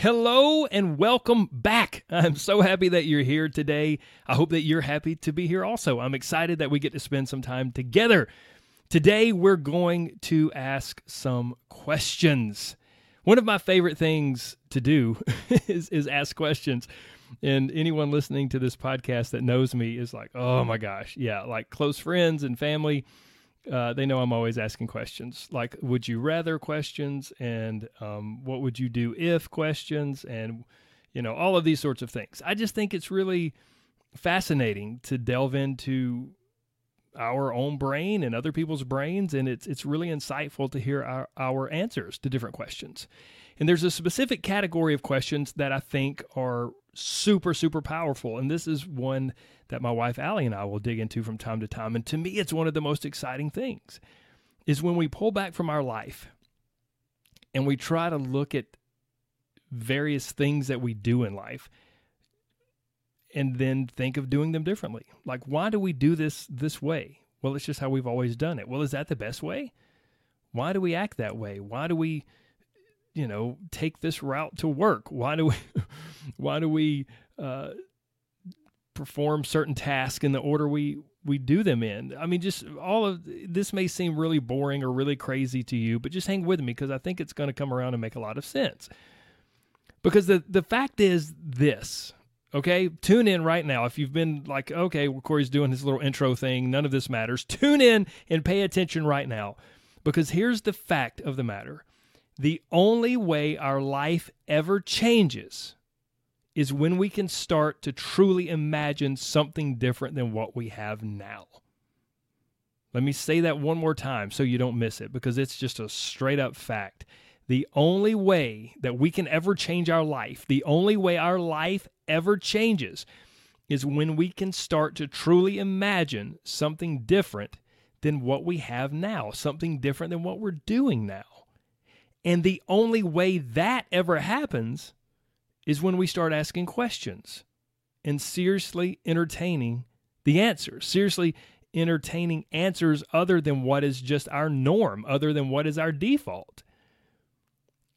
Hello and welcome back. I'm so happy that you're here today. I hope that you're happy to be here also. I'm excited that we get to spend some time together. Today, we're going to ask some questions. One of my favorite things to do is, is ask questions. And anyone listening to this podcast that knows me is like, oh my gosh, yeah, like close friends and family uh, they know I'm always asking questions. Like, would you rather questions? And um, what would you do if questions? And, you know, all of these sorts of things. I just think it's really fascinating to delve into our own brain and other people's brains. And it's it's really insightful to hear our, our answers to different questions and there's a specific category of questions that i think are super super powerful and this is one that my wife Allie and I will dig into from time to time. And to me, it's one of the most exciting things is when we pull back from our life and we try to look at various things that we do in life and then think of doing them differently. Like, why do we do this this way? Well, it's just how we've always done it. Well, is that the best way? Why do we act that way? Why do we, you know, take this route to work? Why do we, why do we, uh, perform certain tasks in the order we we do them in. I mean, just all of this may seem really boring or really crazy to you, but just hang with me because I think it's going to come around and make a lot of sense. Because the the fact is this, okay? Tune in right now. If you've been like, okay, well, Corey's doing his little intro thing, none of this matters. Tune in and pay attention right now. Because here's the fact of the matter. The only way our life ever changes is when we can start to truly imagine something different than what we have now. Let me say that one more time so you don't miss it because it's just a straight up fact. The only way that we can ever change our life, the only way our life ever changes, is when we can start to truly imagine something different than what we have now, something different than what we're doing now. And the only way that ever happens is when we start asking questions and seriously entertaining the answers, seriously entertaining answers other than what is just our norm, other than what is our default.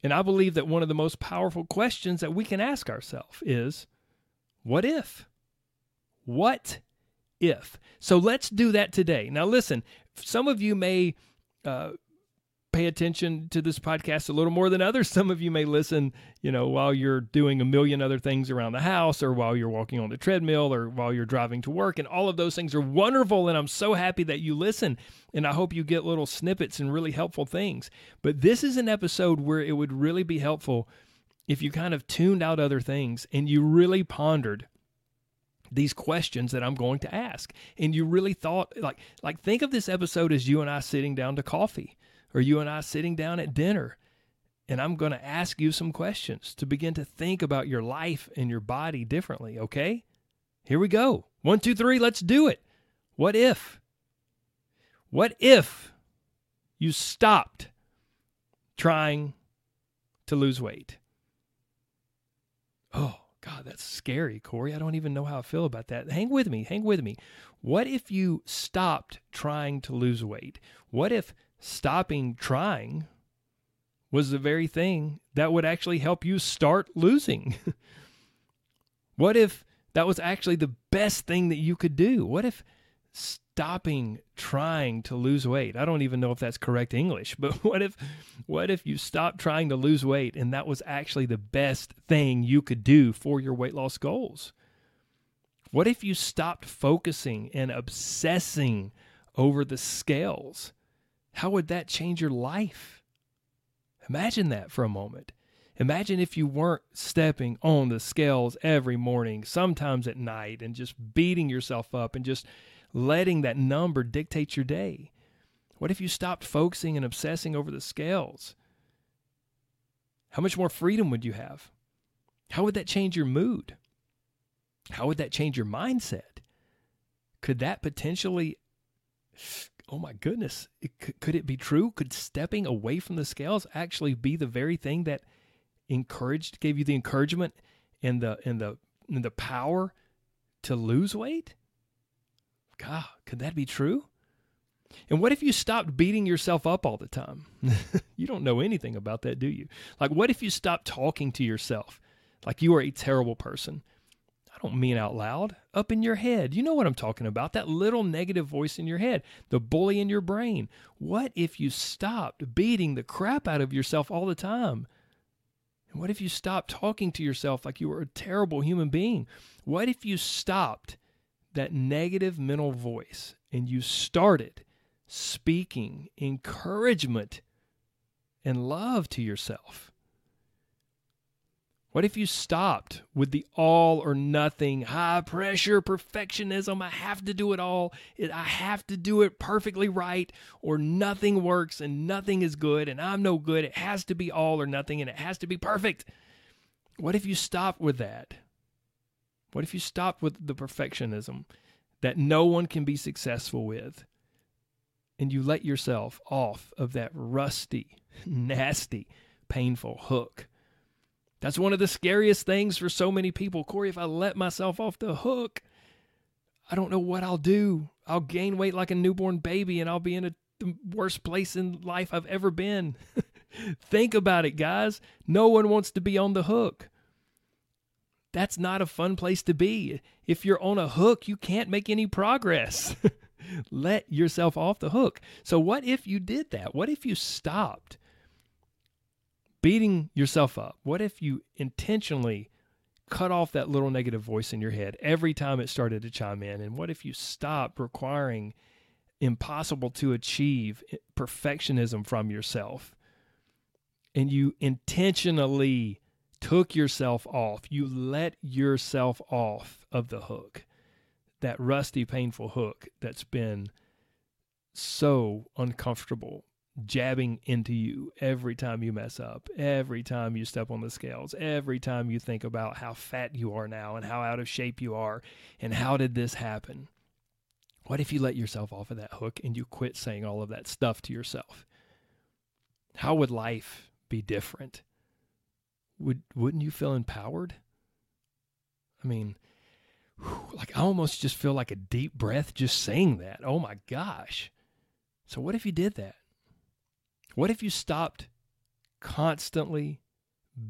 And I believe that one of the most powerful questions that we can ask ourselves is what if? What if? So let's do that today. Now, listen, some of you may uh, pay attention to this podcast a little more than others. Some of you may listen, you know, while you're doing a million other things around the house or while you're walking on the treadmill or while you're driving to work. And all of those things are wonderful. And I'm so happy that you listen. And I hope you get little snippets and really helpful things. But this is an episode where it would really be helpful if you kind of tuned out other things and you really pondered these questions that I'm going to ask. And you really thought like like think of this episode as you and I sitting down to coffee or you and I sitting down at dinner and I'm going to ask you some questions to begin to think about your life and your body differently, okay? Here we go. One, two, three, let's do it. What if? What if you stopped trying to lose weight? Oh, God, that's scary, Corey. I don't even know how I feel about that. Hang with me. Hang with me. What if you stopped trying to lose weight? What if stopping trying was the very thing that would actually help you start losing? what if that was actually the best thing that you could do? What if stopping trying to lose weight? I don't even know if that's correct English, but what if what if you stopped trying to lose weight and that was actually the best thing you could do for your weight loss goals? What if you stopped focusing and obsessing over the scales how would that change your life? Imagine that for a moment. Imagine if you weren't stepping on the scales every morning, sometimes at night, and just beating yourself up and just letting that number dictate your day. What if you stopped focusing and obsessing over the scales? How much more freedom would you have? How would that change your mood? How would that change your mindset? Could that potentially, oh my goodness, it, could, could it be true? Could stepping away from the scales actually be the very thing that encouraged, gave you the encouragement and the and the and the power to lose weight? God, could that be true? And what if you stopped beating yourself up all the time? you don't know anything about that, do you? Like, what if you stopped talking to yourself like you are a terrible person? Don't mean out loud, up in your head. You know what I'm talking about. That little negative voice in your head, the bully in your brain. What if you stopped beating the crap out of yourself all the time? And what if you stopped talking to yourself like you were a terrible human being? What if you stopped that negative mental voice and you started speaking encouragement and love to yourself? What if you stopped with the all or nothing, high pressure perfectionism? I have to do it all. I have to do it perfectly right, or nothing works and nothing is good, and I'm no good. It has to be all or nothing, and it has to be perfect. What if you stopped with that? What if you stopped with the perfectionism that no one can be successful with? And you let yourself off of that rusty, nasty, painful hook that's one of the scariest things for so many people. Corey, if I let myself off the hook, I don't know what I'll do. I'll gain weight like a newborn baby and I'll be in a, the worst place in life I've ever been. Think about it, guys. No one wants to be on the hook. That's not a fun place to be. If you're on a hook, you can't make any progress. Let yourself off the hook. So, what if you did that? What if you stopped? Beating yourself up? What if you intentionally cut off that little negative voice in your head every time it started to chime in? And what if you stopped requiring impossible to achieve perfectionism from yourself and you intentionally took yourself off? You let yourself off of the hook, that rusty, painful hook that's been so uncomfortable jabbing into you every time you mess up, every time you step on the scales, every time you think about how fat you are now and how out of shape you are and how did this happen? What if you let yourself off of that hook and you quit saying all of that stuff to yourself? How would life be different? Would wouldn't you feel empowered? I mean, like I almost just feel like a deep breath just saying that. Oh my gosh. So what if you did that? What if you stopped constantly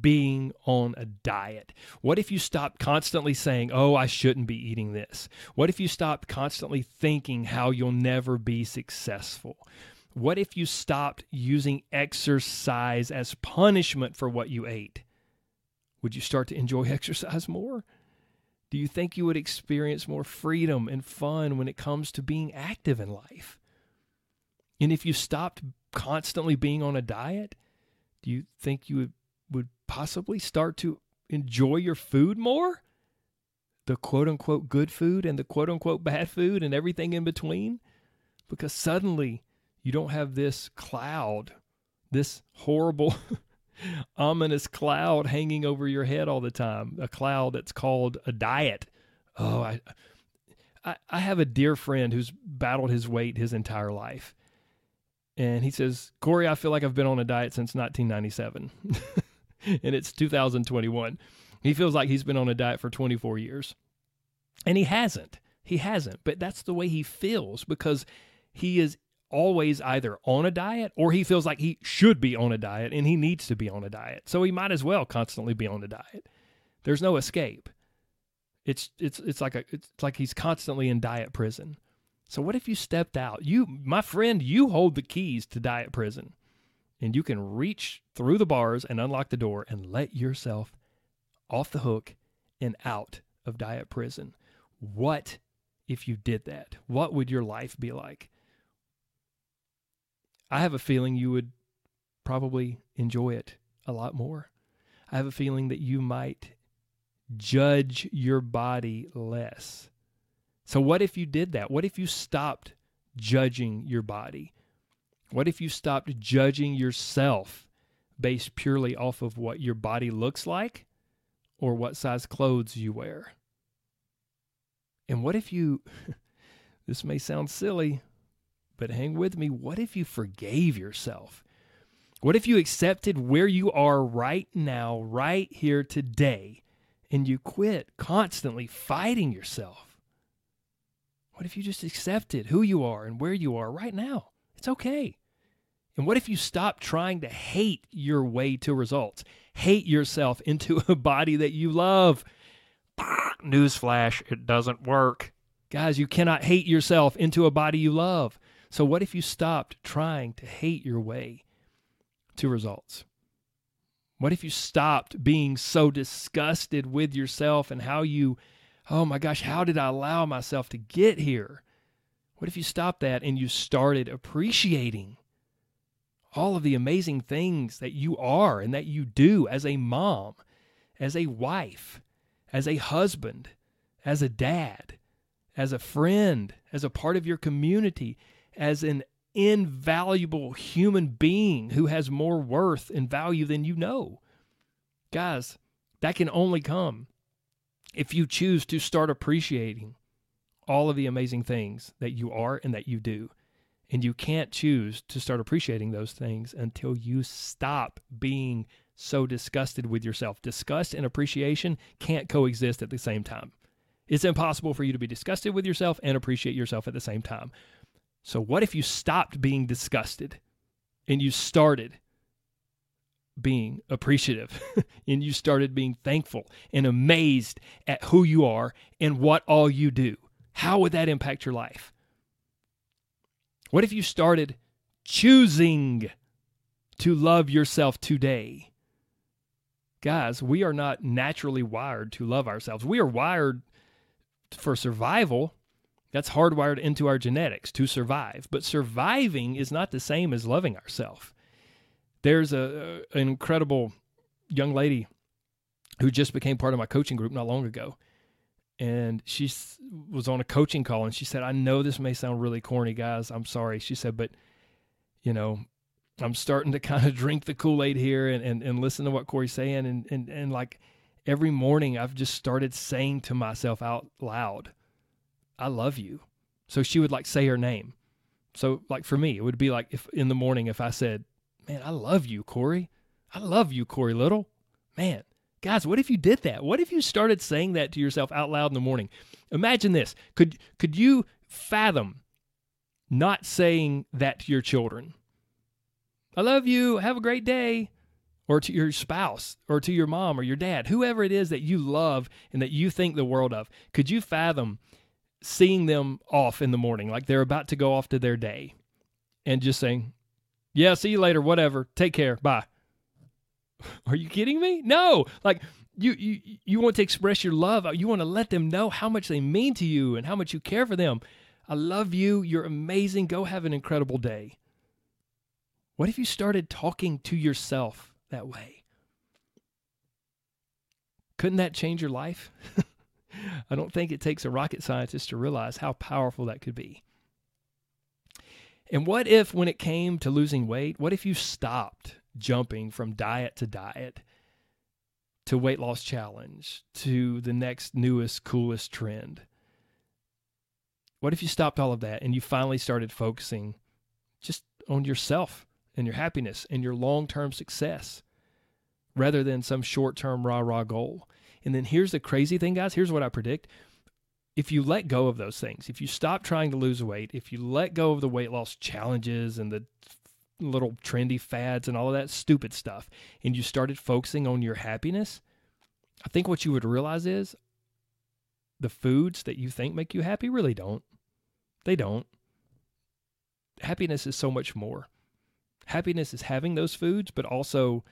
being on a diet? What if you stopped constantly saying, Oh, I shouldn't be eating this? What if you stopped constantly thinking how you'll never be successful? What if you stopped using exercise as punishment for what you ate? Would you start to enjoy exercise more? Do you think you would experience more freedom and fun when it comes to being active in life? And if you stopped constantly being on a diet, do you think you would, would possibly start to enjoy your food more? The quote unquote good food and the quote unquote bad food and everything in between? Because suddenly you don't have this cloud, this horrible, ominous cloud hanging over your head all the time, a cloud that's called a diet. Oh, I, I, I have a dear friend who's battled his weight his entire life and he says, Corey, I feel like I've been on a diet since 1997, and it's 2021. He feels like he's been on a diet for 24 years, and he hasn't. He hasn't, but that's the way he feels because he is always either on a diet or he feels like he should be on a diet and he needs to be on a diet. So he might as well constantly be on a diet. There's no escape. It's it's it's like a it's like he's constantly in diet prison. So what if you stepped out? You, my friend, you hold the keys to diet prison. And you can reach through the bars and unlock the door and let yourself off the hook and out of diet prison. What if you did that? What would your life be like? I have a feeling you would probably enjoy it a lot more. I have a feeling that you might judge your body less so, what if you did that? What if you stopped judging your body? What if you stopped judging yourself based purely off of what your body looks like or what size clothes you wear. And what if you, this may sound silly, but hang with me. What if you forgave yourself? What if you accepted where you are right now, right here today, and you quit constantly fighting yourself? What if you just accepted who you are and where you are right now? It's okay. And what if you stop trying to hate your way to results? Hate yourself into a body that you love. Newsflash, it doesn't work. Guys, you cannot hate yourself into a body you love. So, what if you stopped trying to hate your way to results? What if you stopped being so disgusted with yourself and how you, oh my gosh, how did I allow myself to get here? What if you stopped that and you started appreciating all of the amazing things that you are and that you do as a mom, as a wife, as a husband, as a dad, as a friend, as a part of your community, as an invaluable human being who has more worth and value than you know. Guys, that can only come if you choose to start appreciating all of the amazing things that you are and that you do. And you can't choose to start appreciating those things until you stop being so disgusted with yourself. Disgust and appreciation can't coexist at the same time. It's impossible for you to be disgusted with yourself and appreciate yourself at the same time. So, what if you stopped being disgusted and you started being appreciative and you started being thankful and amazed at who you are and what all you do? How would that impact your life? What if you started choosing to love yourself today? Guys, we are not naturally wired to love ourselves. We are wired for survival. That's hardwired into our genetics to survive. But surviving is not the same as loving ourselves. There's a, a, an incredible young lady who just became part of my coaching group not long ago and she was on a coaching call and she said, I know this may sound really corny, guys. I'm sorry. She said, but, you know, I'm starting to kind of drink the Kool Aid here and, and, and listen to what Corey's saying. And, and, and like every morning, I've just started saying to myself out loud, I love you. So she would like say her name. So, like for me, it would be like if in the morning, if I said, Man, I love you, Corey. I love you, Corey Little. Man, Guys, what if you did that? What if you started saying that to yourself out loud in the morning? Imagine this. Could could you fathom not saying that to your children? I love you. Have a great day. Or to your spouse, or to your mom, or your dad, whoever it is that you love and that you think the world of. Could you fathom seeing them off in the morning, like they're about to go off to their day, and just saying, Yeah, see you later, whatever. Take care. Bye. Are you kidding me? No. Like you you you want to express your love. You want to let them know how much they mean to you and how much you care for them. I love you. You're amazing. Go have an incredible day. What if you started talking to yourself that way? Couldn't that change your life? I don't think it takes a rocket scientist to realize how powerful that could be. And what if, when it came to losing weight, what if you stopped jumping from diet to diet to weight loss challenge to the next newest, coolest trend? What if you stopped all of that and you finally started focusing just on yourself and your happiness and your long term success rather than some short term rah rah goal? And then here's the crazy thing, guys. Here's what I predict. If you let go of those things, if you stop trying to lose weight, if you let go of the weight loss challenges and the little trendy fads and all of that stupid stuff, and you started focusing on your happiness, I think what you would realize is the foods that you think make you happy really don't. They don't. Happiness is so much more. Happiness is having those foods, but also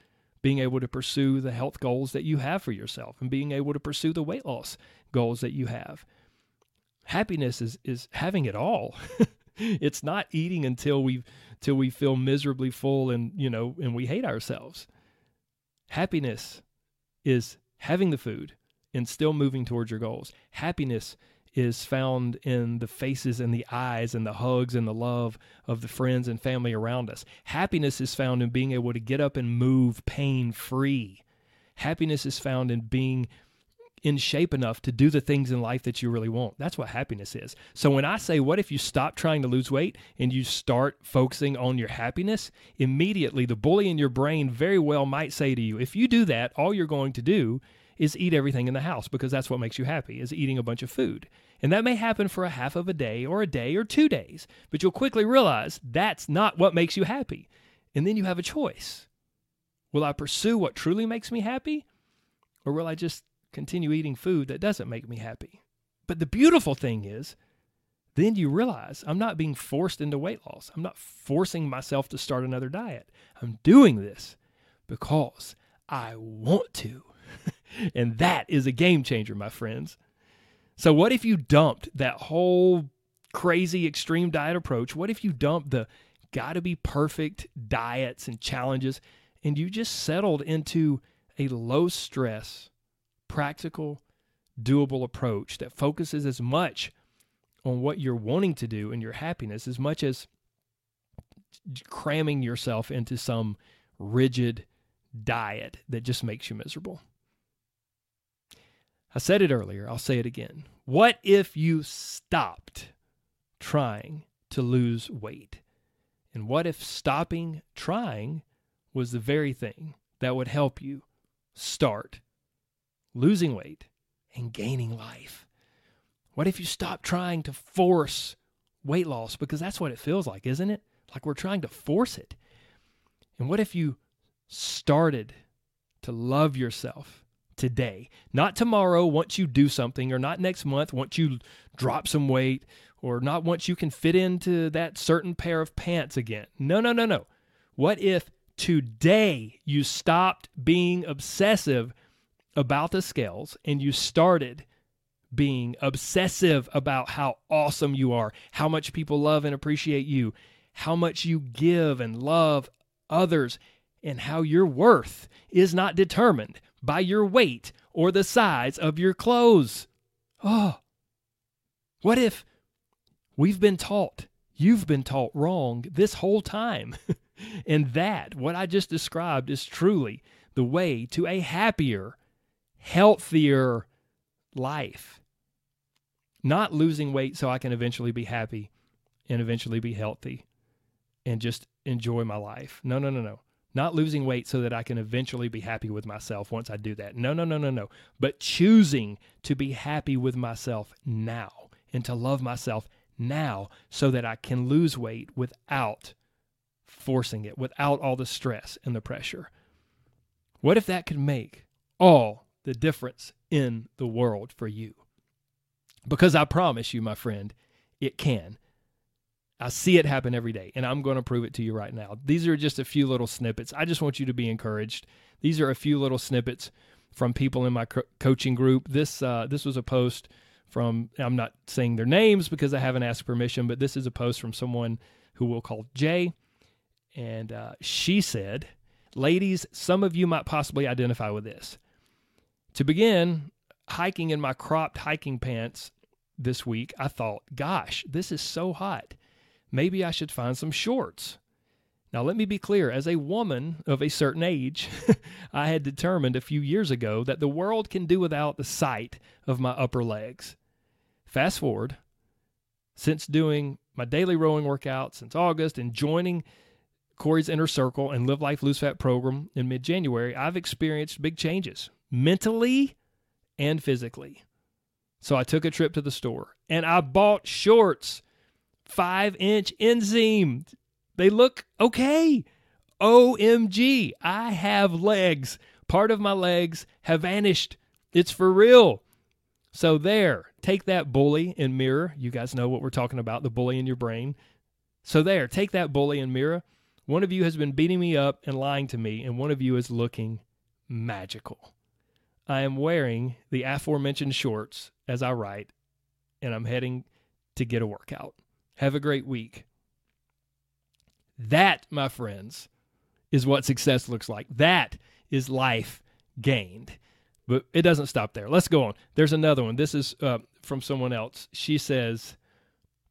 being able to pursue the health goals that you have for yourself and being able to pursue the weight loss goals that you have. Happiness is is having it all. it's not eating until we till we feel miserably full and you know and we hate ourselves. Happiness is having the food and still moving towards your goals. Happiness is found in the faces and the eyes and the hugs and the love of the friends and family around us. Happiness is found in being able to get up and move pain free. Happiness is found in being in shape enough to do the things in life that you really want. That's what happiness is. So when I say, what if you stop trying to lose weight and you start focusing on your happiness? Immediately, the bully in your brain very well might say to you, if you do that, all you're going to do is eat everything in the house because that's what makes you happy, is eating a bunch of food. And that may happen for a half of a day or a day or two days, but you'll quickly realize that's not what makes you happy. And then you have a choice. Will I pursue what truly makes me happy? Or will I just continue eating food that doesn't make me happy? But the beautiful thing is, then you realize I'm not being forced into weight loss. I'm not forcing myself to start another diet. I'm doing this because I want to. and that is a game changer, my friends. So, what if you dumped that whole crazy extreme diet approach? What if you dumped the gotta be perfect diets and challenges and you just settled into a low stress, practical, doable approach that focuses as much on what you're wanting to do and your happiness as much as cramming yourself into some rigid diet that just makes you miserable. I said it earlier, I'll say it again. What if you stopped trying to lose weight? And what if stopping trying was the very thing that would help you start losing weight and gaining life? What if you stop trying to force weight loss? Because that's what it feels like, isn't it? Like we're trying to force it. And what if you started to love yourself today, not tomorrow once you do something, or not next month once you drop some weight, or not once you can fit into that certain pair of pants again. No, no, no, no. What if today you stopped being obsessive about the scales and you started being obsessive about how awesome you are, how much people love and appreciate you, how much you give and love others, and how your worth is not determined by your weight or the size of your clothes. Oh, what if we've been taught, you've been taught wrong this whole time? and that, what I just described, is truly the way to a happier, healthier life. Not losing weight so I can eventually be happy and eventually be healthy and just enjoy my life. No, no, no, no not losing weight so that I can eventually be happy with myself once I do that. No, no, no, no, no. But choosing to be happy with myself now and to love myself now so that I can lose weight without forcing it, without all the stress and the pressure. What if that could make all the difference in the world for you? Because I promise you, my friend, it can. I see it happen every day, and I'm going to prove it to you right now. These are just a few little snippets. I just want you to be encouraged. These are a few little snippets from people in my co- coaching group. This uh, this was a post from. I'm not saying their names because I haven't asked permission, but this is a post from someone who we'll call Jay, and uh, she said, "Ladies, some of you might possibly identify with this. To begin, hiking in my cropped hiking pants." This week, I thought, gosh, this is so hot maybe I should find some shorts. Now, let me be clear as a woman of a certain age, I had determined a few years ago that the world can do without the sight of my upper legs. Fast forward, since doing my daily rowing workout since August and joining Corey's Inner Circle and Live Life Lose Fat program in mid January, I've experienced big changes mentally and physically. So I took a trip to the store and I bought shorts five inch inseam. They look okay. OMG, I have legs. Part of my legs have vanished. It's for real. So, there, take that bully and mirror. You guys know what we're talking about the bully in your brain. So, there, take that bully and mirror. One of you has been beating me up and lying to me, and one of you is looking magical. I am wearing the aforementioned shorts as I write, and I'm heading to get a workout. Have a great week. That, my friends, is what success looks like. That is life gained. But it doesn't stop there. Let's go on. There's another one. This is uh, from someone else. She says,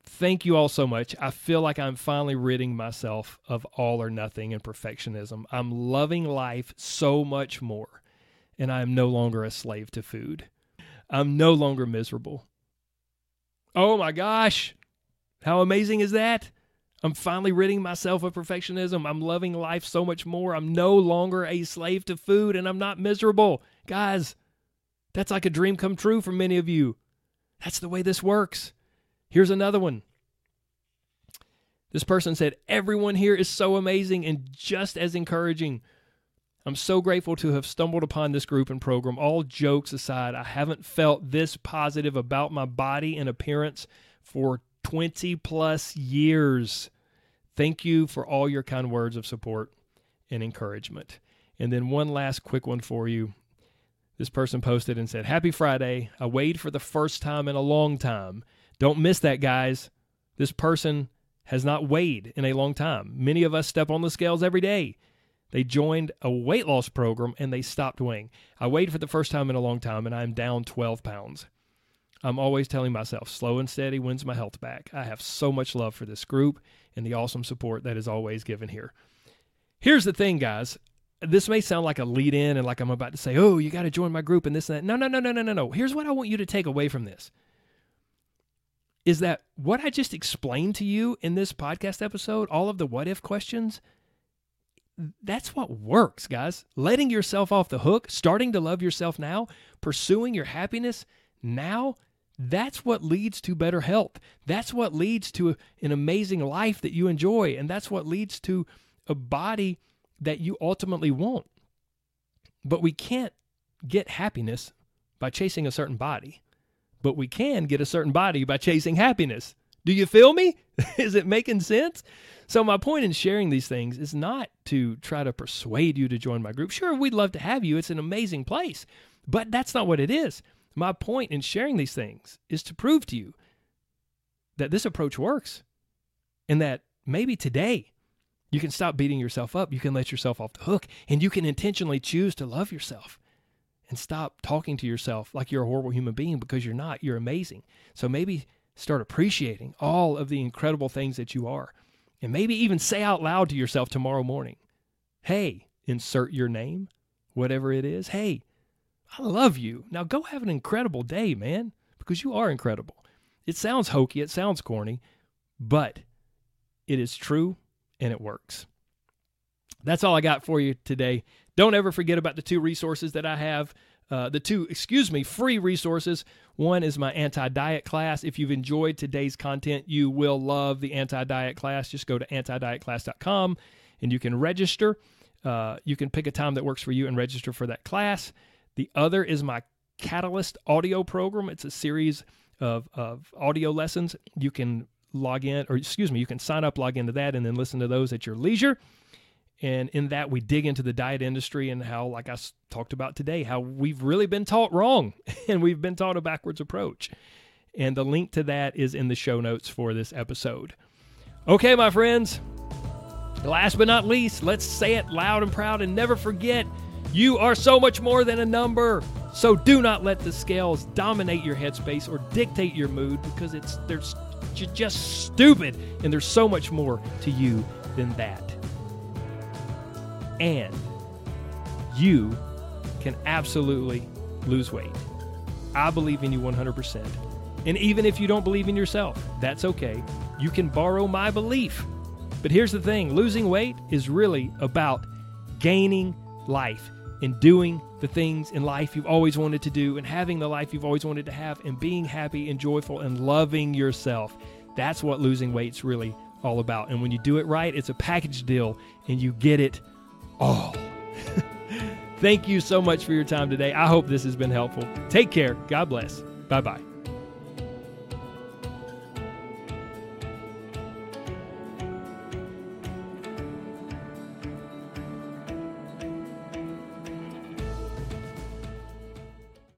Thank you all so much. I feel like I'm finally ridding myself of all or nothing and perfectionism. I'm loving life so much more. And I am no longer a slave to food. I'm no longer miserable. Oh my gosh. How amazing is that? I'm finally ridding myself of perfectionism. I'm loving life so much more. I'm no longer a slave to food and I'm not miserable. Guys, that's like a dream come true for many of you. That's the way this works. Here's another one. This person said, Everyone here is so amazing and just as encouraging. I'm so grateful to have stumbled upon this group and program. All jokes aside, I haven't felt this positive about my body and appearance for 20 plus years. Thank you for all your kind words of support and encouragement. And then one last quick one for you. This person posted and said, Happy Friday. I weighed for the first time in a long time. Don't miss that, guys. This person has not weighed in a long time. Many of us step on the scales every day. They joined a weight loss program and they stopped weighing. I weighed for the first time in a long time and I'm down 12 pounds. I'm always telling myself, slow and steady wins my health back. I have so much love for this group and the awesome support that is always given here. Here's the thing, guys. This may sound like a lead in and like I'm about to say, oh, you got to join my group and this and that. No, no, no, no, no, no, no. Here's what I want you to take away from this is that what I just explained to you in this podcast episode, all of the what if questions, that's what works, guys. Letting yourself off the hook, starting to love yourself now, pursuing your happiness now, that's what leads to better health. That's what leads to an amazing life that you enjoy. And that's what leads to a body that you ultimately want. But we can't get happiness by chasing a certain body, but we can get a certain body by chasing happiness. Do you feel me? Is it making sense? So, my point in sharing these things is not to try to persuade you to join my group. Sure, we'd love to have you, it's an amazing place, but that's not what it is. My point in sharing these things is to prove to you that this approach works and that maybe today you can stop beating yourself up. You can let yourself off the hook and you can intentionally choose to love yourself and stop talking to yourself like you're a horrible human being because you're not. You're amazing. So maybe start appreciating all of the incredible things that you are. And maybe even say out loud to yourself tomorrow morning, hey, insert your name, whatever it is. Hey, I love you. Now go have an incredible day, man, because you are incredible. It sounds hokey, it sounds corny, but it is true and it works. That's all I got for you today. Don't ever forget about the two resources that I have uh, the two, excuse me, free resources. One is my anti diet class. If you've enjoyed today's content, you will love the anti diet class. Just go to antidietclass.com and you can register. Uh, you can pick a time that works for you and register for that class. The other is my Catalyst audio program. It's a series of, of audio lessons. You can log in, or excuse me, you can sign up, log into that, and then listen to those at your leisure. And in that, we dig into the diet industry and how, like I talked about today, how we've really been taught wrong and we've been taught a backwards approach. And the link to that is in the show notes for this episode. Okay, my friends, last but not least, let's say it loud and proud and never forget you are so much more than a number. So do not let the scales dominate your headspace or dictate your mood because it's there's just stupid and there's so much more to you than that and you can absolutely lose weight. I believe in you 100%. And even if you don't believe in yourself, that's okay. You can borrow my belief. But here's the thing losing weight is really about gaining life and doing the things in life you've always wanted to do and having the life you've always wanted to have and being happy and joyful and loving yourself. That's what losing weight's really all about. And when you do it right, it's a package deal and you get it all. Thank you so much for your time today. I hope this has been helpful. Take care. God bless. Bye bye.